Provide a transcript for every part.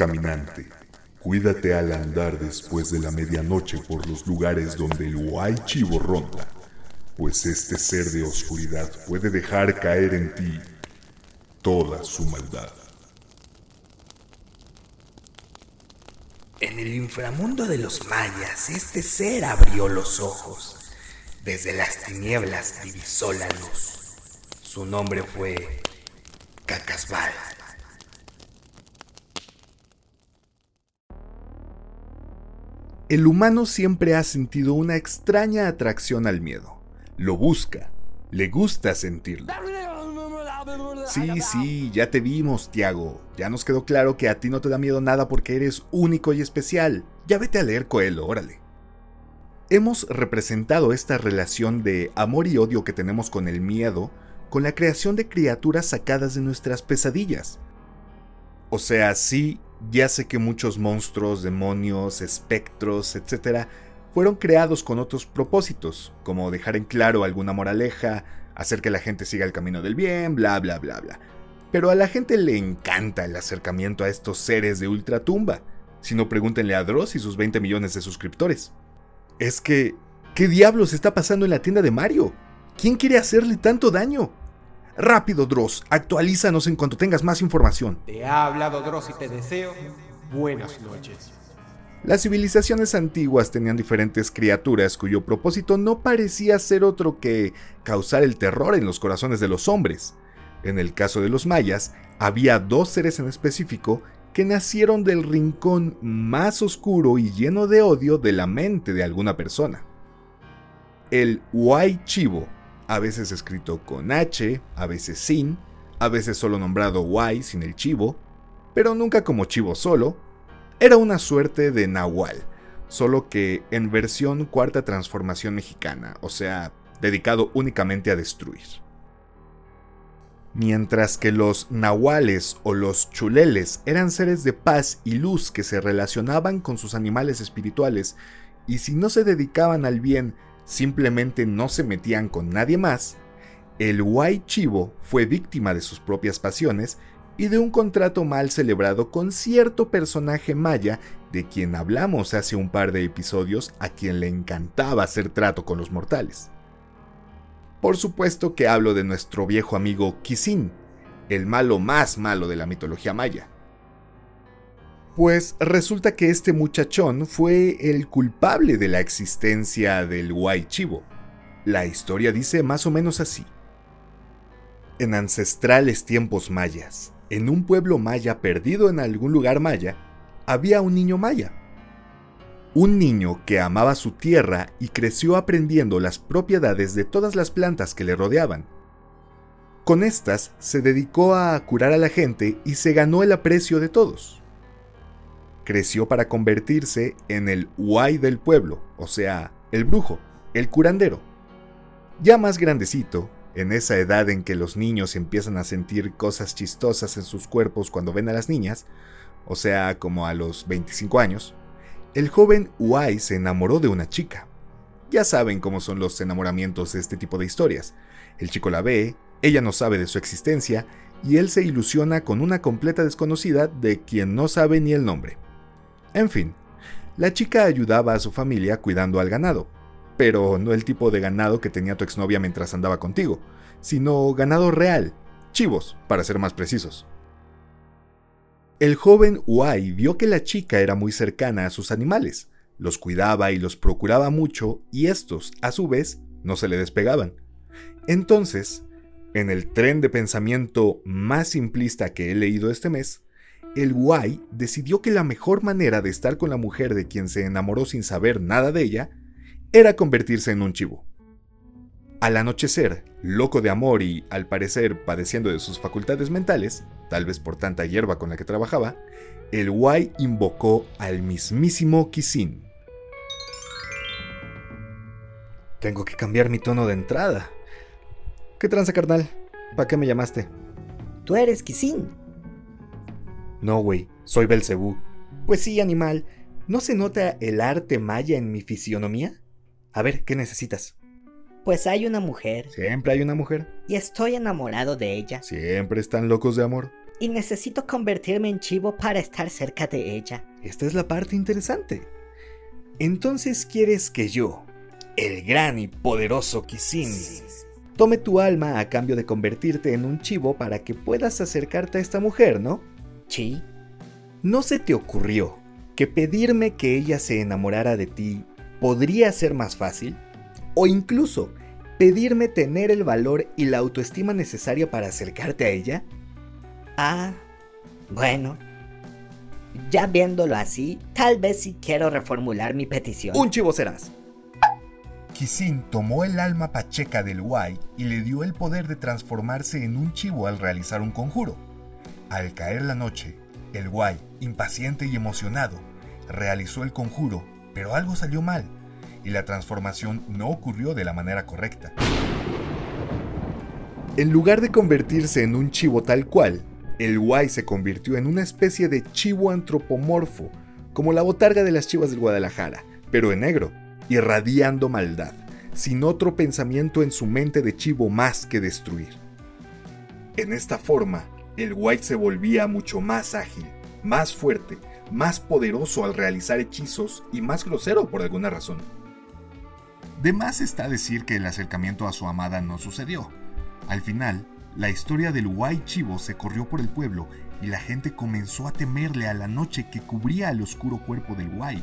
Caminante, cuídate al andar después de la medianoche por los lugares donde el Huay Chivo ronda, pues este ser de oscuridad puede dejar caer en ti toda su maldad. En el inframundo de los mayas, este ser abrió los ojos. Desde las tinieblas divisó la luz. Su nombre fue Cacasbal. El humano siempre ha sentido una extraña atracción al miedo. Lo busca, le gusta sentirlo. Sí, sí, ya te vimos, Tiago. Ya nos quedó claro que a ti no te da miedo nada porque eres único y especial. Ya vete a leer Coelho, órale. Hemos representado esta relación de amor y odio que tenemos con el miedo con la creación de criaturas sacadas de nuestras pesadillas. O sea, sí, ya sé que muchos monstruos, demonios, espectros, etc., fueron creados con otros propósitos, como dejar en claro alguna moraleja, hacer que la gente siga el camino del bien, bla, bla, bla, bla. Pero a la gente le encanta el acercamiento a estos seres de ultratumba. Si no, pregúntenle a Dross y sus 20 millones de suscriptores. Es que, ¿qué diablos está pasando en la tienda de Mario? ¿Quién quiere hacerle tanto daño? Rápido, Dross, actualízanos en cuanto tengas más información. Te ha hablado Dross y te deseo buenas noches. Las civilizaciones antiguas tenían diferentes criaturas cuyo propósito no parecía ser otro que causar el terror en los corazones de los hombres. En el caso de los mayas, había dos seres en específico que nacieron del rincón más oscuro y lleno de odio de la mente de alguna persona. El Huay Chivo, a veces escrito con H, a veces sin, a veces solo nombrado Huay sin el chivo, pero nunca como chivo solo, era una suerte de nahual, solo que en versión cuarta transformación mexicana, o sea, dedicado únicamente a destruir. Mientras que los nahuales o los chuleles eran seres de paz y luz que se relacionaban con sus animales espirituales y si no se dedicaban al bien, simplemente no se metían con nadie más, el Huay Chivo fue víctima de sus propias pasiones y de un contrato mal celebrado con cierto personaje maya de quien hablamos hace un par de episodios a quien le encantaba hacer trato con los mortales. Por supuesto que hablo de nuestro viejo amigo Kisin, el malo más malo de la mitología maya. Pues resulta que este muchachón fue el culpable de la existencia del Huay Chivo. La historia dice más o menos así. En ancestrales tiempos mayas, en un pueblo maya perdido en algún lugar maya, había un niño maya. Un niño que amaba su tierra y creció aprendiendo las propiedades de todas las plantas que le rodeaban. Con estas se dedicó a curar a la gente y se ganó el aprecio de todos. Creció para convertirse en el huay del pueblo, o sea, el brujo, el curandero. Ya más grandecito, en esa edad en que los niños empiezan a sentir cosas chistosas en sus cuerpos cuando ven a las niñas, o sea, como a los 25 años, el joven Uai se enamoró de una chica. Ya saben cómo son los enamoramientos de este tipo de historias. El chico la ve, ella no sabe de su existencia, y él se ilusiona con una completa desconocida de quien no sabe ni el nombre. En fin, la chica ayudaba a su familia cuidando al ganado, pero no el tipo de ganado que tenía tu exnovia mientras andaba contigo, sino ganado real, chivos, para ser más precisos. El joven Uai vio que la chica era muy cercana a sus animales, los cuidaba y los procuraba mucho y estos, a su vez, no se le despegaban. Entonces, en el tren de pensamiento más simplista que he leído este mes, el Uai decidió que la mejor manera de estar con la mujer de quien se enamoró sin saber nada de ella era convertirse en un chivo. Al anochecer, loco de amor y, al parecer, padeciendo de sus facultades mentales, tal vez por tanta hierba con la que trabajaba, el Guay invocó al mismísimo Kisin. Tengo que cambiar mi tono de entrada. ¿Qué tranza, carnal? ¿Para qué me llamaste? Tú eres Kisin. No, güey, soy Belcebú. Pues sí, animal. ¿No se nota el arte maya en mi fisionomía? A ver, ¿qué necesitas? Pues hay una mujer. Siempre hay una mujer. Y estoy enamorado de ella. Siempre están locos de amor. y necesito convertirme en chivo para estar cerca de ella. Esta es la parte interesante. Entonces quieres que yo, el gran y poderoso Kisin, tome tu alma a cambio de convertirte en un chivo para que puedas acercarte a esta mujer, ¿no? Sí. ¿No se te ocurrió que pedirme que ella se enamorara de ti podría ser más fácil? O incluso pedirme tener el valor y la autoestima necesaria para acercarte a ella? Ah, bueno. Ya viéndolo así, tal vez sí quiero reformular mi petición. Un chivo serás. Kisin tomó el alma pacheca del Guay y le dio el poder de transformarse en un chivo al realizar un conjuro. Al caer la noche, el Guay, impaciente y emocionado, realizó el conjuro, pero algo salió mal y la transformación no ocurrió de la manera correcta. En lugar de convertirse en un chivo tal cual, el Guay se convirtió en una especie de chivo antropomorfo, como la botarga de las chivas del Guadalajara, pero en negro, irradiando maldad, sin otro pensamiento en su mente de chivo más que destruir. En esta forma, el Guay se volvía mucho más ágil, más fuerte, más poderoso al realizar hechizos y más grosero por alguna razón. De más está decir que el acercamiento a su amada no sucedió. Al final, la historia del Guay Chivo se corrió por el pueblo y la gente comenzó a temerle a la noche que cubría el oscuro cuerpo del Guay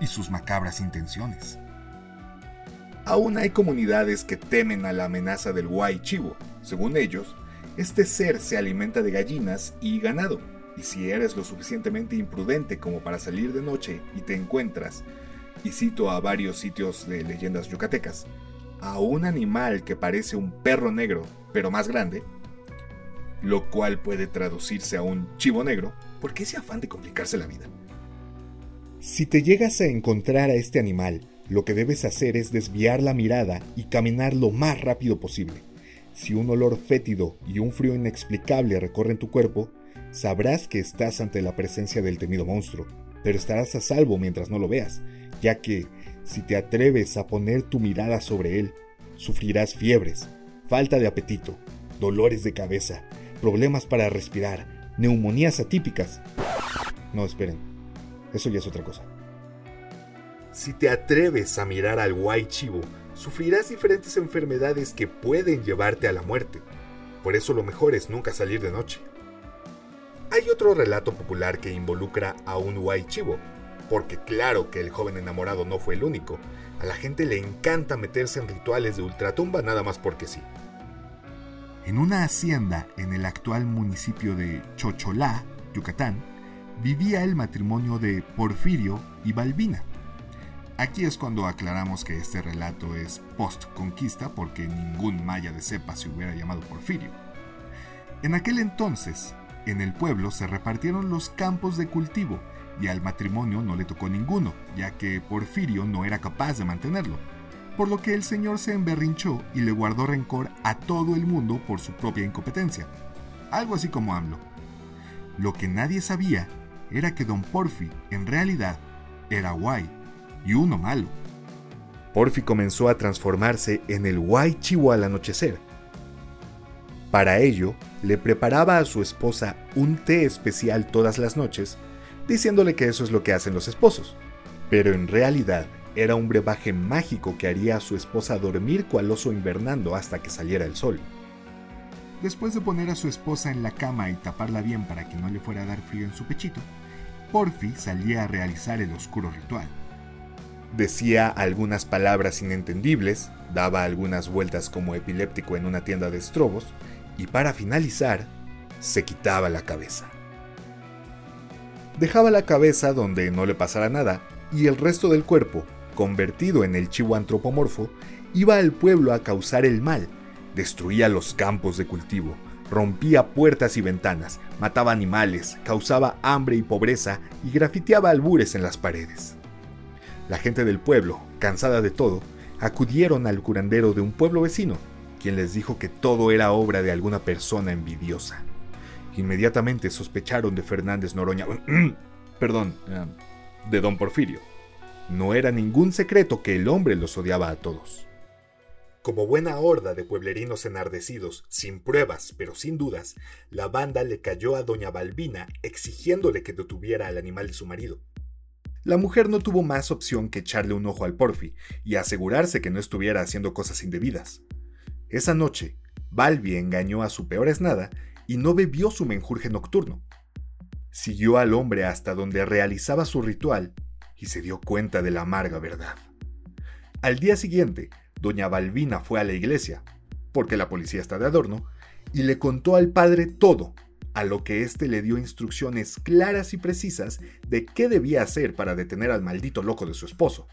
y sus macabras intenciones. Aún hay comunidades que temen a la amenaza del Guay Chivo. Según ellos, este ser se alimenta de gallinas y ganado, y si eres lo suficientemente imprudente como para salir de noche y te encuentras, y cito a varios sitios de leyendas yucatecas, a un animal que parece un perro negro, pero más grande, lo cual puede traducirse a un chivo negro, ¿por qué ese afán de complicarse la vida? Si te llegas a encontrar a este animal, lo que debes hacer es desviar la mirada y caminar lo más rápido posible. Si un olor fétido y un frío inexplicable recorren tu cuerpo, sabrás que estás ante la presencia del temido monstruo, pero estarás a salvo mientras no lo veas, ya que si te atreves a poner tu mirada sobre él, sufrirás fiebres, falta de apetito, dolores de cabeza, problemas para respirar, neumonías atípicas. No, esperen, eso ya es otra cosa. Si te atreves a mirar al guay chivo, sufrirás diferentes enfermedades que pueden llevarte a la muerte. Por eso lo mejor es nunca salir de noche. Hay otro relato popular que involucra a un guay chivo, porque claro que el joven enamorado no fue el único. A la gente le encanta meterse en rituales de ultratumba nada más porque sí. En una hacienda en el actual municipio de Chocholá, Yucatán, vivía el matrimonio de Porfirio y Balbina. Aquí es cuando aclaramos que este relato es post-conquista porque ningún maya de cepa se hubiera llamado Porfirio. En aquel entonces, en el pueblo se repartieron los campos de cultivo y al matrimonio no le tocó ninguno, ya que Porfirio no era capaz de mantenerlo, por lo que el señor se emberrinchó y le guardó rencor a todo el mundo por su propia incompetencia, algo así como AMLO. Lo que nadie sabía era que don Porfi en realidad era guay y uno malo. Porfi comenzó a transformarse en el guay chivo al anochecer. Para ello, le preparaba a su esposa un té especial todas las noches diciéndole que eso es lo que hacen los esposos. Pero en realidad era un brebaje mágico que haría a su esposa dormir cual oso invernando hasta que saliera el sol. Después de poner a su esposa en la cama y taparla bien para que no le fuera a dar frío en su pechito, Porfi salía a realizar el oscuro ritual. Decía algunas palabras inentendibles, daba algunas vueltas como epiléptico en una tienda de estrobos y para finalizar, se quitaba la cabeza. Dejaba la cabeza donde no le pasara nada y el resto del cuerpo, convertido en el chivo antropomorfo, iba al pueblo a causar el mal, destruía los campos de cultivo, rompía puertas y ventanas, mataba animales, causaba hambre y pobreza y grafiteaba albures en las paredes. La gente del pueblo, cansada de todo, acudieron al curandero de un pueblo vecino, quien les dijo que todo era obra de alguna persona envidiosa. Inmediatamente sospecharon de Fernández Noroña, perdón, eh, de don Porfirio. No era ningún secreto que el hombre los odiaba a todos. Como buena horda de pueblerinos enardecidos, sin pruebas pero sin dudas, la banda le cayó a doña Balbina exigiéndole que detuviera al animal de su marido. La mujer no tuvo más opción que echarle un ojo al Porfi y asegurarse que no estuviera haciendo cosas indebidas. Esa noche, Balbi engañó a su peor esnada y no bebió su menjurje nocturno. Siguió al hombre hasta donde realizaba su ritual y se dio cuenta de la amarga verdad. Al día siguiente, doña Balbina fue a la iglesia, porque la policía está de adorno, y le contó al padre todo, a lo que éste le dio instrucciones claras y precisas de qué debía hacer para detener al maldito loco de su esposo.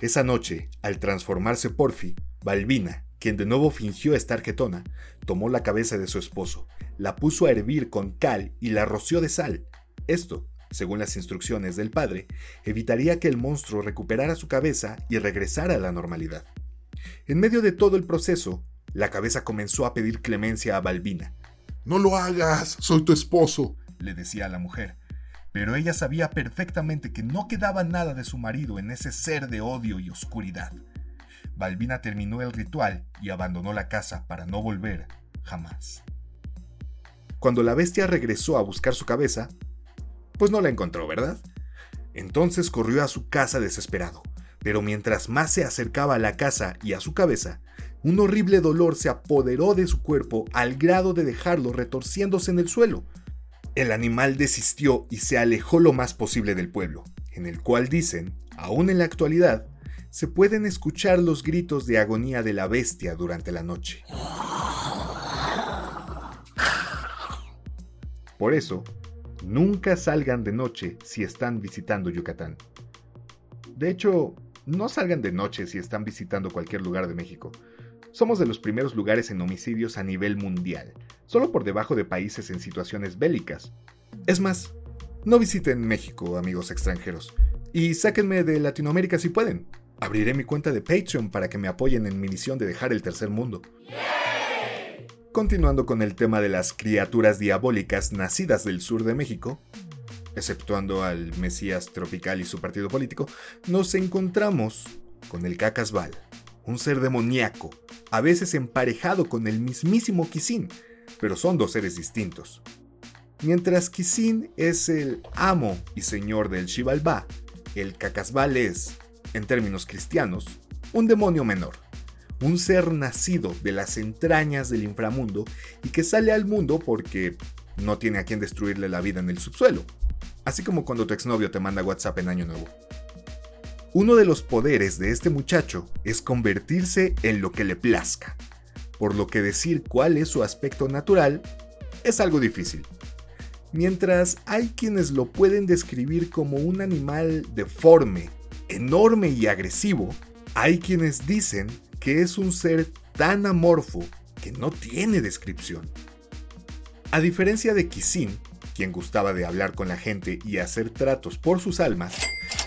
Esa noche, al transformarse Porfi, Balbina, quien de nuevo fingió estar quetona, tomó la cabeza de su esposo, la puso a hervir con cal y la roció de sal. Esto, según las instrucciones del padre, evitaría que el monstruo recuperara su cabeza y regresara a la normalidad. En medio de todo el proceso, la cabeza comenzó a pedir clemencia a Balbina. No lo hagas, soy tu esposo, le decía a la mujer. Pero ella sabía perfectamente que no quedaba nada de su marido en ese ser de odio y oscuridad. Balbina terminó el ritual y abandonó la casa para no volver jamás. Cuando la bestia regresó a buscar su cabeza, pues no la encontró, ¿verdad? Entonces corrió a su casa desesperado, pero mientras más se acercaba a la casa y a su cabeza, un horrible dolor se apoderó de su cuerpo al grado de dejarlo retorciéndose en el suelo. El animal desistió y se alejó lo más posible del pueblo, en el cual dicen, aún en la actualidad, se pueden escuchar los gritos de agonía de la bestia durante la noche. Por eso, Nunca salgan de noche si están visitando Yucatán. De hecho, no salgan de noche si están visitando cualquier lugar de México. Somos de los primeros lugares en homicidios a nivel mundial, solo por debajo de países en situaciones bélicas. Es más, no visiten México, amigos extranjeros, y sáquenme de Latinoamérica si pueden. Abriré mi cuenta de Patreon para que me apoyen en mi misión de dejar el tercer mundo. Continuando con el tema de las criaturas diabólicas nacidas del sur de México, exceptuando al Mesías tropical y su partido político, nos encontramos con el Cacasbal, un ser demoníaco, a veces emparejado con el mismísimo Kisin, pero son dos seres distintos. Mientras Kisin es el amo y señor del Xibalbá, el Cacasbal es, en términos cristianos, un demonio menor un ser nacido de las entrañas del inframundo y que sale al mundo porque no tiene a quien destruirle la vida en el subsuelo. Así como cuando tu exnovio te manda WhatsApp en Año Nuevo. Uno de los poderes de este muchacho es convertirse en lo que le plazca, por lo que decir cuál es su aspecto natural es algo difícil. Mientras hay quienes lo pueden describir como un animal deforme, enorme y agresivo, hay quienes dicen que es un ser tan amorfo que no tiene descripción. A diferencia de Kisin, quien gustaba de hablar con la gente y hacer tratos por sus almas,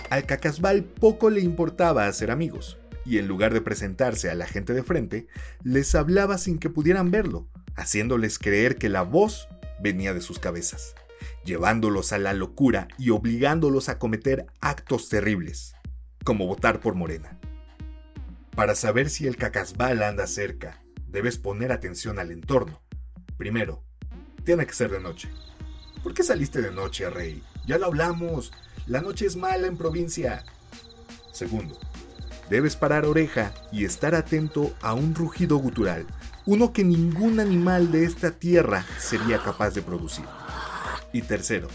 al Cacasbal poco le importaba hacer amigos, y en lugar de presentarse a la gente de frente, les hablaba sin que pudieran verlo, haciéndoles creer que la voz venía de sus cabezas, llevándolos a la locura y obligándolos a cometer actos terribles, como votar por Morena. Para saber si el cacasbal anda cerca, debes poner atención al entorno. Primero, tiene que ser de noche. ¿Por qué saliste de noche, rey? Ya lo hablamos. La noche es mala en provincia. Segundo, debes parar oreja y estar atento a un rugido gutural, uno que ningún animal de esta tierra sería capaz de producir. Y tercero,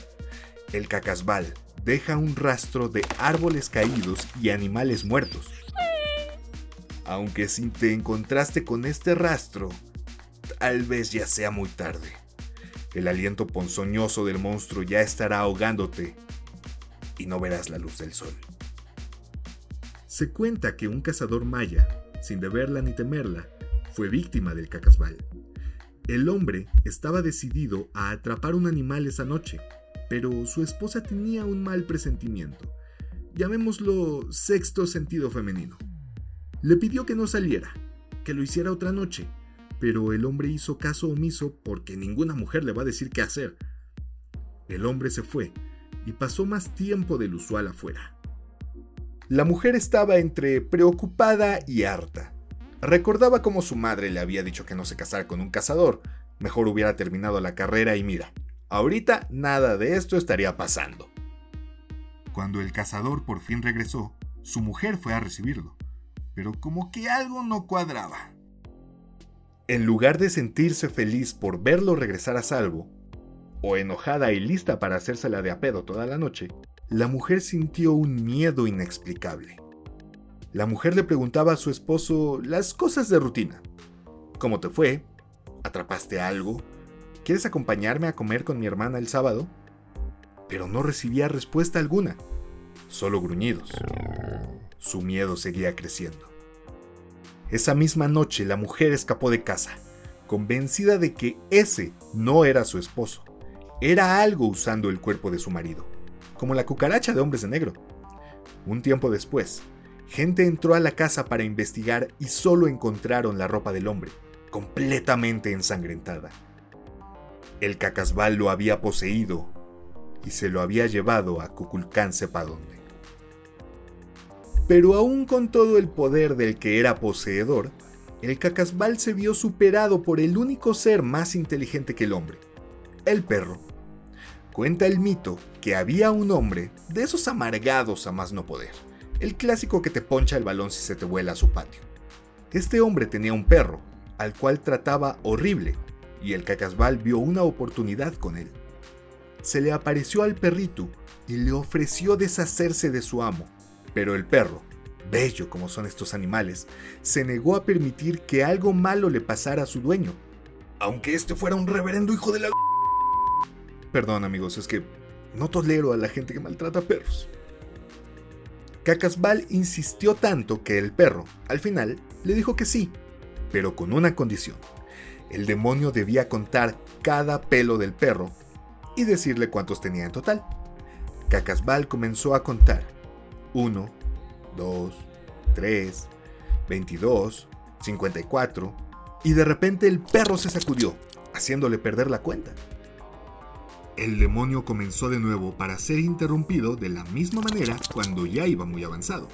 el cacasbal deja un rastro de árboles caídos y animales muertos aunque si te encontraste con este rastro, tal vez ya sea muy tarde. El aliento ponzoñoso del monstruo ya estará ahogándote y no verás la luz del sol. Se cuenta que un cazador maya, sin deberla ni temerla, fue víctima del cacasbal. El hombre estaba decidido a atrapar un animal esa noche, pero su esposa tenía un mal presentimiento. Llamémoslo sexto sentido femenino. Le pidió que no saliera, que lo hiciera otra noche, pero el hombre hizo caso omiso porque ninguna mujer le va a decir qué hacer. El hombre se fue y pasó más tiempo del usual afuera. La mujer estaba entre preocupada y harta. Recordaba cómo su madre le había dicho que no se casara con un cazador, mejor hubiera terminado la carrera y mira, ahorita nada de esto estaría pasando. Cuando el cazador por fin regresó, su mujer fue a recibirlo, pero como que algo no cuadraba. En lugar de sentirse feliz por verlo regresar a salvo, o enojada y lista para hacérsela de a pedo toda la noche, la mujer sintió un miedo inexplicable. La mujer le preguntaba a su esposo las cosas de rutina. ¿Cómo te fue? ¿Atrapaste algo? ¿Quieres acompañarme a comer con mi hermana el sábado? Pero no recibía respuesta alguna, solo gruñidos. Su miedo seguía creciendo. Esa misma noche la mujer escapó de casa, convencida de que ese no era su esposo, era algo usando el cuerpo de su marido, como la cucaracha de hombres de negro. Un tiempo después, gente entró a la casa para investigar y solo encontraron la ropa del hombre, completamente ensangrentada. El cacasbal lo había poseído y se lo había llevado a Cuculcán sepa dónde. Pero aún con todo el poder del que era poseedor, el cacasbal se vio superado por el único ser más inteligente que el hombre, el perro. Cuenta el mito que había un hombre de esos amargados a más no poder, el clásico que te poncha el balón si se te vuela a su patio. Este hombre tenía un perro, al cual trataba horrible, y el cacasbal vio una oportunidad con él. Se le apareció al perrito y le ofreció deshacerse de su amo, pero el perro, bello como son estos animales, se negó a permitir que algo malo le pasara a su dueño, aunque este fuera un reverendo hijo de la... Perdón amigos, es que no tolero a la gente que maltrata perros. Cacasbal insistió tanto que el perro, al final, le dijo que sí, pero con una condición. El demonio debía contar cada pelo del perro y decirle cuántos tenía en total. Cacasbal comenzó a contar 1, 2, 3, 22, 54, y de repente el perro se sacudió, haciéndole perder la cuenta. El demonio comenzó de nuevo para ser interrumpido de la misma manera cuando ya iba muy avanzado.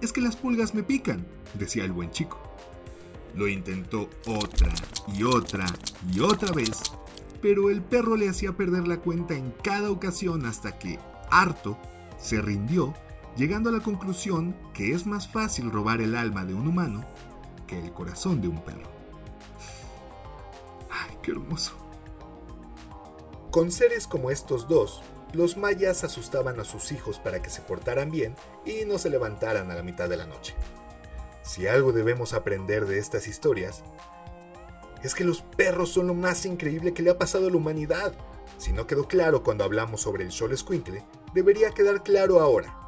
Es que las pulgas me pican, decía el buen chico. Lo intentó otra y otra y otra vez, pero el perro le hacía perder la cuenta en cada ocasión hasta que, harto, se rindió llegando a la conclusión que es más fácil robar el alma de un humano que el corazón de un perro. ¡Ay, qué hermoso! Con seres como estos dos, los mayas asustaban a sus hijos para que se portaran bien y no se levantaran a la mitad de la noche. Si algo debemos aprender de estas historias, es que los perros son lo más increíble que le ha pasado a la humanidad. Si no quedó claro cuando hablamos sobre el sol escuincle, debería quedar claro ahora.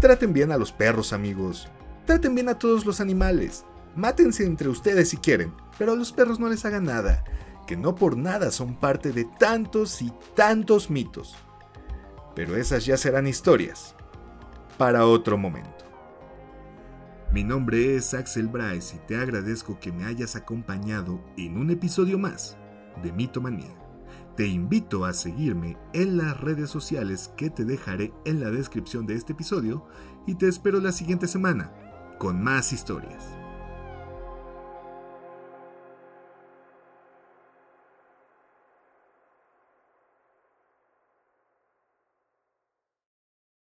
Traten bien a los perros, amigos. Traten bien a todos los animales. Mátense entre ustedes si quieren, pero a los perros no les hagan nada, que no por nada son parte de tantos y tantos mitos. Pero esas ya serán historias para otro momento. Mi nombre es Axel Bryce y te agradezco que me hayas acompañado en un episodio más de Mitomanía. Te invito a seguirme en las redes sociales que te dejaré en la descripción de este episodio y te espero la siguiente semana con más historias.